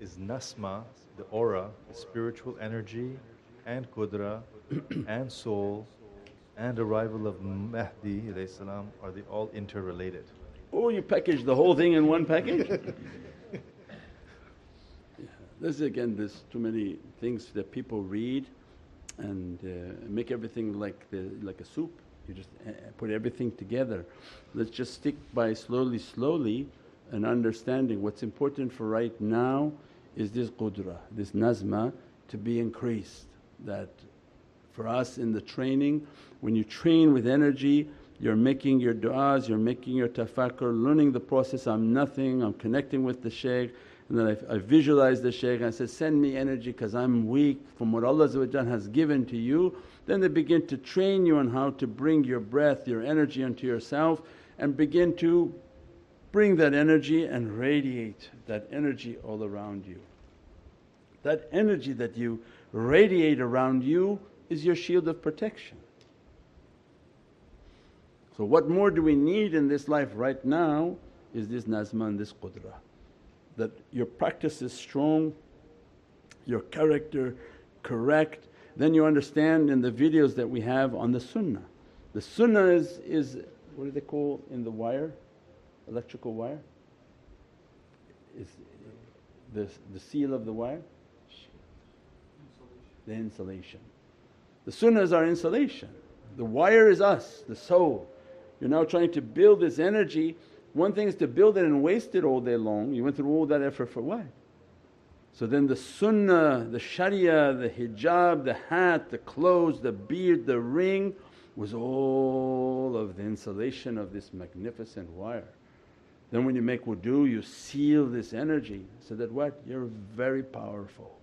is nasma, the aura, the spiritual energy, and qudra, and soul, and arrival of Mahdi salam, are they all interrelated? Oh, you package the whole thing in one package? this is again, there's too many things that people read and uh, make everything like the like a soup. You just uh, put everything together. Let's just stick by slowly, slowly and understanding what's important for right now is this qudra, this nazma to be increased. That for us in the training, when you train with energy, you're making your du'as, you're making your tafakkur, learning the process, I'm nothing, I'm connecting with the shaykh. And then I, I visualize the shaykh and I say, Send me energy because I'm weak from what Allah has given to you. Then they begin to train you on how to bring your breath, your energy into yourself and begin to bring that energy and radiate that energy all around you. That energy that you radiate around you is your shield of protection. So what more do we need in this life right now is this nazma and this qudra. That your practice is strong, your character correct, then you understand in the videos that we have on the sunnah. The sunnah is, is what do they call in the wire? Electrical wire? Is the, the seal of the wire? The insulation. The sunnah is our insulation. The wire is us, the soul. You're now trying to build this energy. One thing is to build it and waste it all day long. You went through all that effort for what? So then the sunnah, the sharia, the hijab, the hat, the clothes, the beard, the ring was all of the insulation of this magnificent wire. Then when you make wudu you seal this energy so that what? You're very powerful.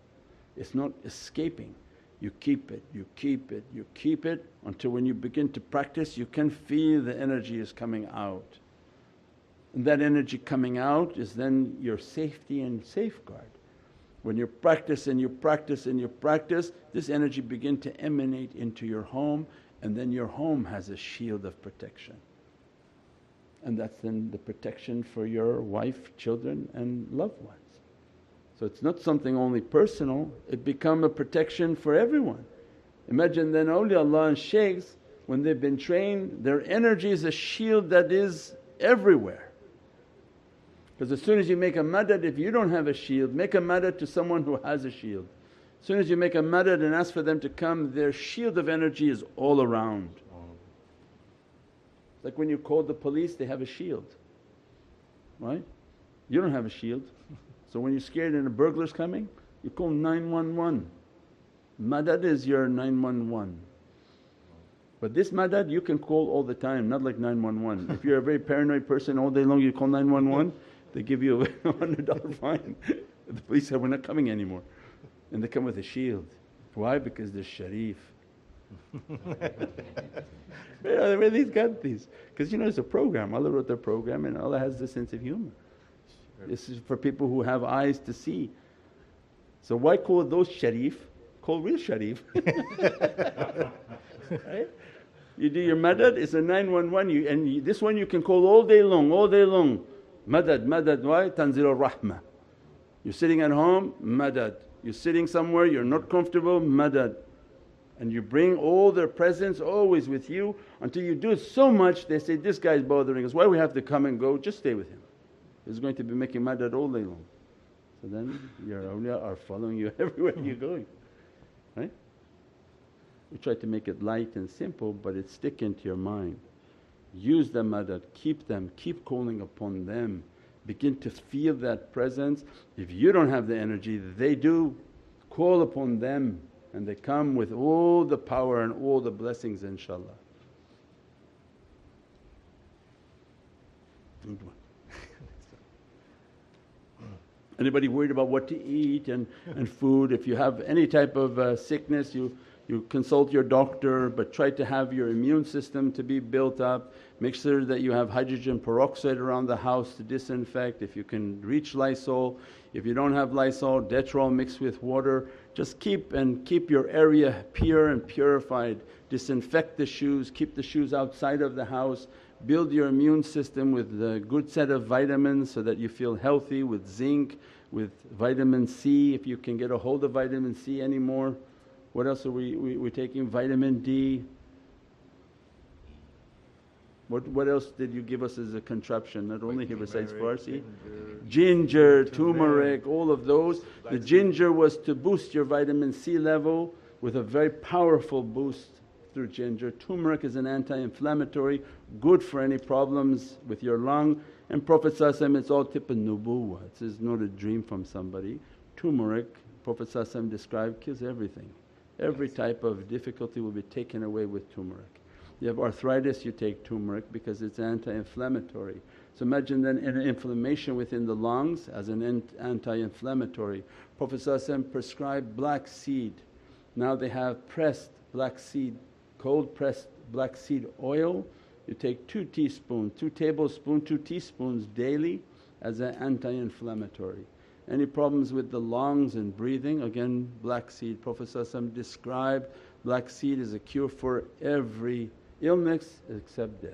It's not escaping. You keep it, you keep it, you keep it until when you begin to practice you can feel the energy is coming out. And that energy coming out is then your safety and safeguard. When you practice and you practice and you practice, this energy begin to emanate into your home and then your home has a shield of protection. And that's then the protection for your wife, children and loved ones. So it's not something only personal, it become a protection for everyone. Imagine then awliyaullah and shaykhs when they've been trained their energy is a shield that is everywhere. Because as soon as you make a madad, if you don't have a shield, make a madad to someone who has a shield. As soon as you make a madad and ask for them to come, their shield of energy is all around. Like when you call the police, they have a shield, right? You don't have a shield. So when you're scared and a burglar's coming, you call 911. Madad is your 911. But this madad you can call all the time, not like 911. If you're a very paranoid person all day long you call 911 they give you a $100 fine. the police say, we're not coming anymore. And they come with a shield. Why? Because they're sharif. Where these got these? Because you know it's a program. Allah wrote the program and Allah has the sense of humor. This is for people who have eyes to see. So why call those sharif? Call real sharif. right? You do your madad, it's a 911 you, and you, this one you can call all day long, all day long. Madad, madad, why? Tanzil rahmah. You're sitting at home, madad. You're sitting somewhere, you're not comfortable, madad. And you bring all their presence always with you until you do so much they say, this guy's bothering us, why do we have to come and go? Just stay with him. He's going to be making madad all day long. So then your awliya are following you everywhere you're mm-hmm. going, right? We try to make it light and simple but it's sticking to your mind. Use the madad, keep them, keep calling upon them. Begin to feel that presence. If you don't have the energy, they do. Call upon them and they come with all the power and all the blessings inshaAllah. Anybody worried about what to eat and, and food? If you have any type of uh, sickness, you you consult your doctor but try to have your immune system to be built up. Make sure that you have hydrogen peroxide around the house to disinfect. If you can reach Lysol, if you don't have Lysol, Dettol mixed with water. Just keep and keep your area pure and purified. Disinfect the shoes, keep the shoes outside of the house. Build your immune system with a good set of vitamins so that you feel healthy with zinc, with vitamin C if you can get a hold of vitamin C anymore. What else are we, we we taking? Vitamin D. What, what else did you give us as a contraption? Not only he recites Farsi, ginger, turmeric, all of those. The ginger was to boost your vitamin C level with a very powerful boost through ginger. Turmeric is an anti-inflammatory, good for any problems with your lung. And Prophet it's all tibb of nubuwwah, it's not a dream from somebody. Turmeric, Prophet described, kills everything. Every type of difficulty will be taken away with turmeric. You have arthritis, you take turmeric because it's anti-inflammatory. So imagine then an inflammation within the lungs as an anti-inflammatory. Prophet prescribed black seed. Now they have pressed black seed, cold pressed black seed oil. You take 2 teaspoons, 2 tablespoons, 2 teaspoons daily as an anti-inflammatory. Any problems with the lungs and breathing again black seed. Prophet described black seed is a cure for every illness except death.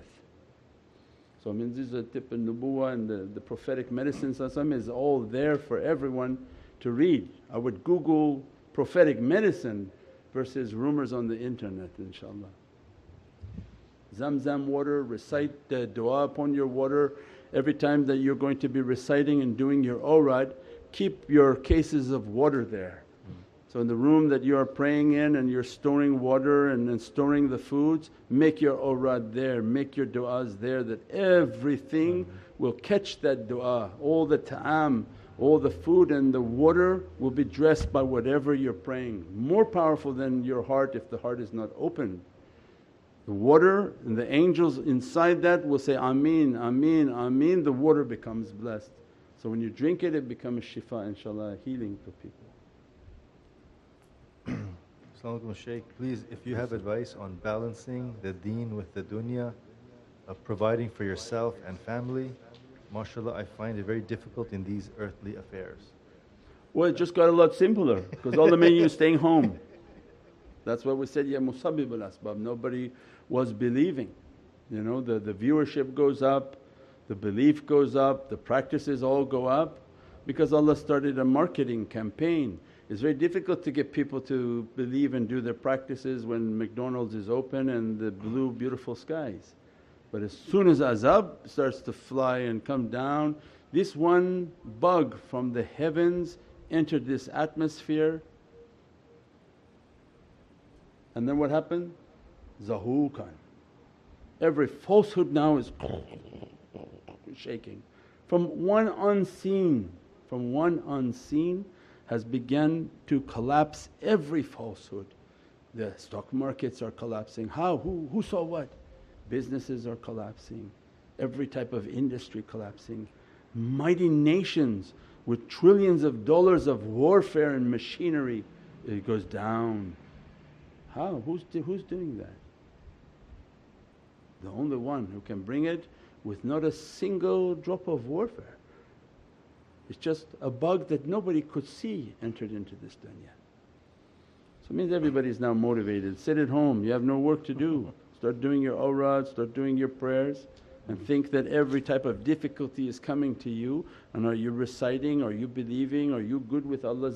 So it means this is a tibb of Nubuwa and the, the prophetic medicine is all there for everyone to read. I would Google prophetic medicine versus rumors on the internet inshaAllah. Zamzam water, recite the du'a upon your water. Every time that you're going to be reciting and doing your awrad, keep your cases of water there. So in the room that you are praying in and you're storing water and, storing the foods, make your awrad there, make your du'as there that everything will catch that du'a. All the ta'am, all the food and the water will be dressed by whatever you're praying. More powerful than your heart if the heart is not open. The water and the angels inside that will say, Ameen, Ameen, Ameen, the water becomes blessed. So when you drink it, it becomes shifa inshaAllah, healing for people. Assalamualaikum Shaykh, please if you have advice on balancing the deen with the dunya, of providing for yourself and family, mashallah I find it very difficult in these earthly affairs. Well it just got a lot simpler because all the men staying home. That's why we said, Ya musabbib al asbab, nobody was believing. You know, the, the viewership goes up, the belief goes up, the practices all go up because Allah started a marketing campaign. It's very difficult to get people to believe and do their practices when McDonald's is open and the blue beautiful skies. But as soon as azab starts to fly and come down, this one bug from the heavens entered this atmosphere and then what happened? Zahukan. Every falsehood now is shaking. From one unseen, from one unseen has begun to collapse every falsehood. The stock markets are collapsing. How? Who, who saw what? Businesses are collapsing, every type of industry collapsing. Mighty nations with trillions of dollars of warfare and machinery, it goes down. How? Who's, who's doing that? The only one who can bring it with not a single drop of warfare. It's just a bug that nobody could see entered into this dunya. So it means everybody is now motivated. Sit at home, you have no work to do. Start doing your awrad, start doing your prayers and think that every type of difficulty is coming to you and are you reciting, are you believing, are you good with Allah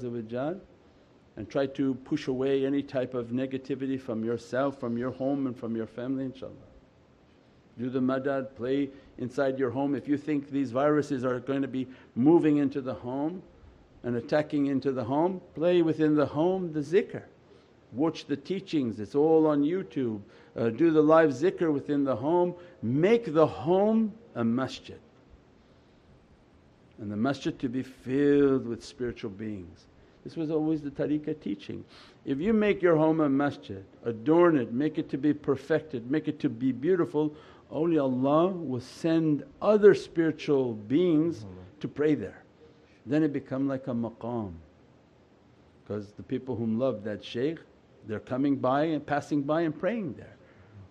and try to push away any type of negativity from yourself, from your home and from your family inshaAllah. Do the madad, play inside your home. If you think these viruses are going to be moving into the home and attacking into the home, play within the home the zikr. Watch the teachings, it's all on YouTube. Uh, do the live zikr within the home. Make the home a masjid and the masjid to be filled with spiritual beings. This was always the tariqah teaching. If you make your home a masjid, adorn it, make it to be perfected, make it to be beautiful, awliyaullah will send other spiritual beings mm-hmm. to pray there. Then it become like a maqam because the people whom love that shaykh They're coming by and passing by and praying there.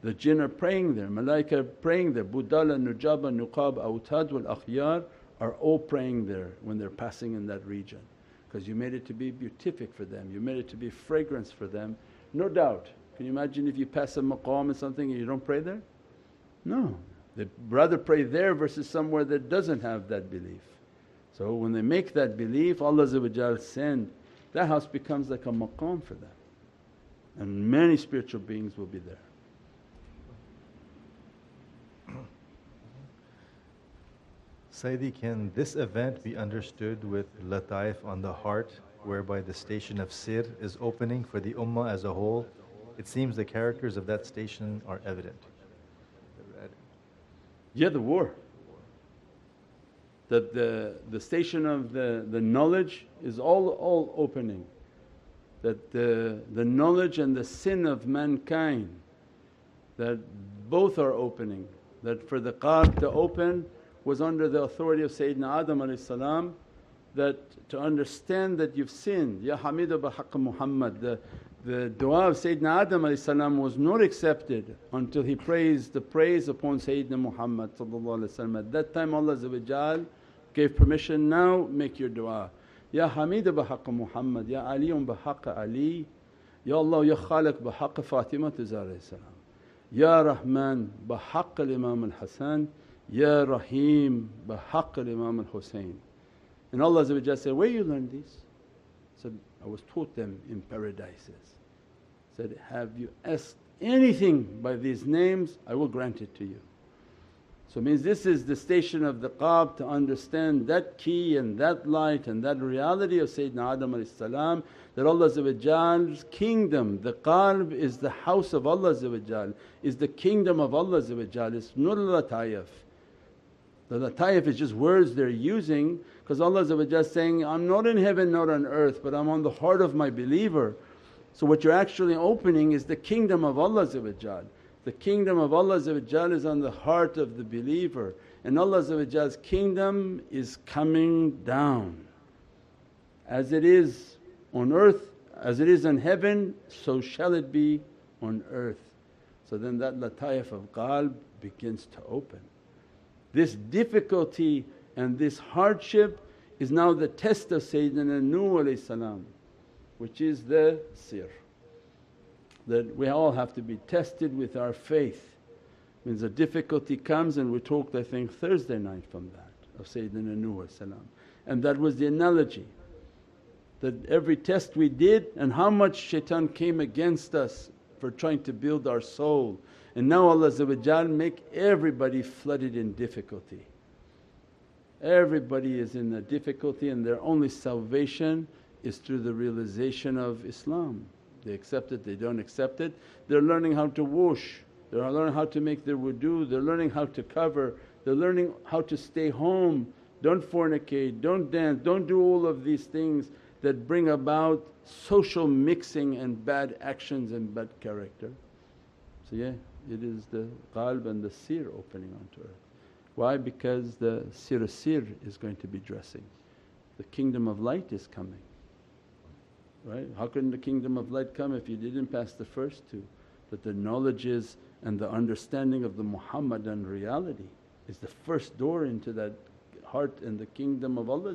The jinn are praying there, malaika are praying there, Budala, Nujaba, Nuqab, Awtad wal Akhyar are all praying there when they're passing in that region because you made it to be beatific for them, you made it to be fragrance for them. No doubt. Can you imagine if you pass a maqam or something and you don't pray there? No, they'd rather pray there versus somewhere that doesn't have that belief. So when they make that belief Allah send, that house becomes like a maqam for them and many spiritual beings will be there. Sayyidi, can this event be understood with lataif on the heart whereby the station of sir is opening for the ummah as a whole? It seems the characters of that station are evident. Yeah, the war. That the, the station of the, the knowledge is all, all opening. That the, the knowledge and the sin of mankind that both are opening. That for the qalb to open was under the authority of Sayyidina Adam salam that to understand that you've sinned, Ya Hamidu bihaqq Muhammad. The, the dua of Sayyidina Adam salam was not accepted until he praised the praise upon Sayyidina Muhammad At that time Allah gave permission, now make your dua. Ya Hamidu bihaqq Muhammad, Ya Aliyun bihaqq Ali, Ya Allah Ya Khaliq bihaqq Fatima salam. Ya Rahman bihaqq Imam al Hasan Ya Rahim bihaqq Imam al Husayn. And Allah said, Where you learned these? said, I was taught them in paradises. Said, Have you asked anything by these names, I will grant it to you. So means this is the station of the qalb to understand that key and that light and that reality of Sayyidina Adam salam that Allah's kingdom, the qalb is the house of Allah is the kingdom of Allah it's nur latayif. The lataif is just words they're using because Allah is saying, I'm not in heaven, not on earth but I'm on the heart of my believer. So what you're actually opening is the kingdom of Allah the kingdom of Allah is on the heart of the believer and Allah's kingdom is coming down. As it is on earth, as it is in heaven, so shall it be on earth. So then that lataif of qalb begins to open. This difficulty and this hardship is now the test of Sayyidina Nuh which is the sir. That we all have to be tested with our faith. Means a difficulty comes and we talked I think Thursday night from that of Sayyidina Nuh and that was the analogy that every test we did and how much shaitan came against us for trying to build our soul and now Allah make everybody flooded in difficulty. Everybody is in a difficulty and their only salvation is through the realization of Islam. They accept it, they don't accept it. They're learning how to wash, they're learning how to make their wudu, they're learning how to cover, they're learning how to stay home, don't fornicate, don't dance, don't do all of these things that bring about social mixing and bad actions and bad character. So yeah, it is the qalb and the sir opening onto earth. Why? Because the sir sir is going to be dressing. The kingdom of light is coming. Right? How can the kingdom of light come if you didn't pass the first two? That the knowledges and the understanding of the Muhammadan reality is the first door into that heart and the kingdom of Allah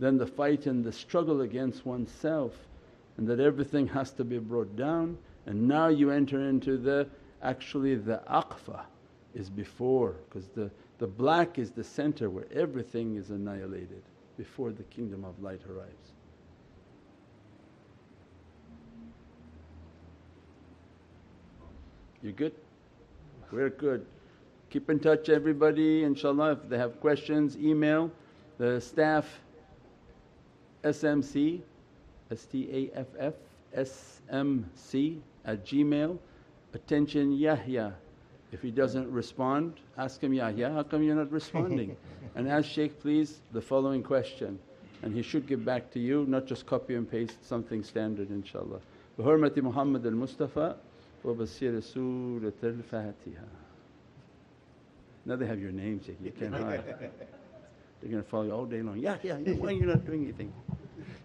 Then the fight and the struggle against oneself and that everything has to be brought down and now you enter into the actually the akhfa is before because the, the black is the center where everything is annihilated before the kingdom of light arrives. You're good? We're good. Keep in touch everybody inshaAllah if they have questions email the staff smc S-T-A-F-F, S-M-C at gmail attention Yahya if he doesn't respond, ask him, Yahya, how come you're not responding? and ask Shaykh, please, the following question. And he should give back to you, not just copy and paste something standard, inshaAllah. Bi hurmati Muhammad al Mustafa. وبصير سورة الفاتحة Now they have your name Shaykh, you can't hide. They're going to follow you all day long, yeah, yeah, why are you not doing anything?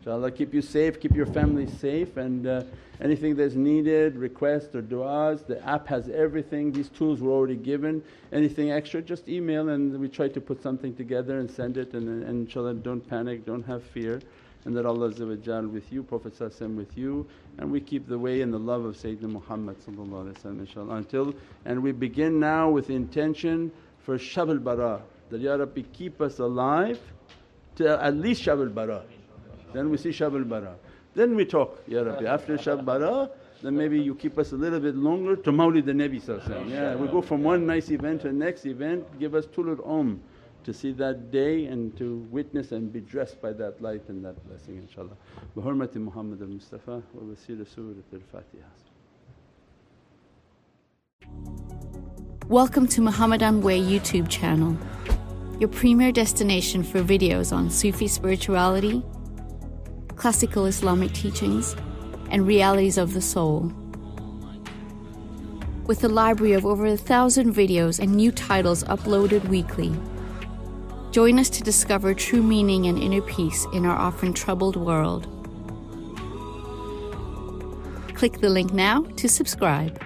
inshaAllah keep you safe, keep your family safe and uh, anything that's needed, requests or du'as, the app has everything, these tools were already given. Anything extra just email and we try to put something together and send it and, and inshaAllah don't panic, don't have fear and that Allah with you, Prophet with you and we keep the way and the love of Sayyidina Muhammad inshaAllah until and we begin now with intention for Shab al-Bara that, Ya Rabbi keep us alive to at least Shab al-Bara then we see Shab al-Bara. Then we talk, Ya Rabbi after Shab Bara then maybe you keep us a little bit longer to Mawlid the Nabi Yeah we go from one nice event to the next event, give us tulul om to see that day and to witness and be dressed by that light and that blessing inshaAllah. Bi hurmati Muhammad al-Mustafa wa wasila Surat al-Fatiha. Welcome to Muhammadan Way YouTube channel, your premier destination for videos on Sufi spirituality, classical Islamic teachings, and realities of the soul. With a library of over a thousand videos and new titles uploaded weekly, Join us to discover true meaning and inner peace in our often troubled world. Click the link now to subscribe.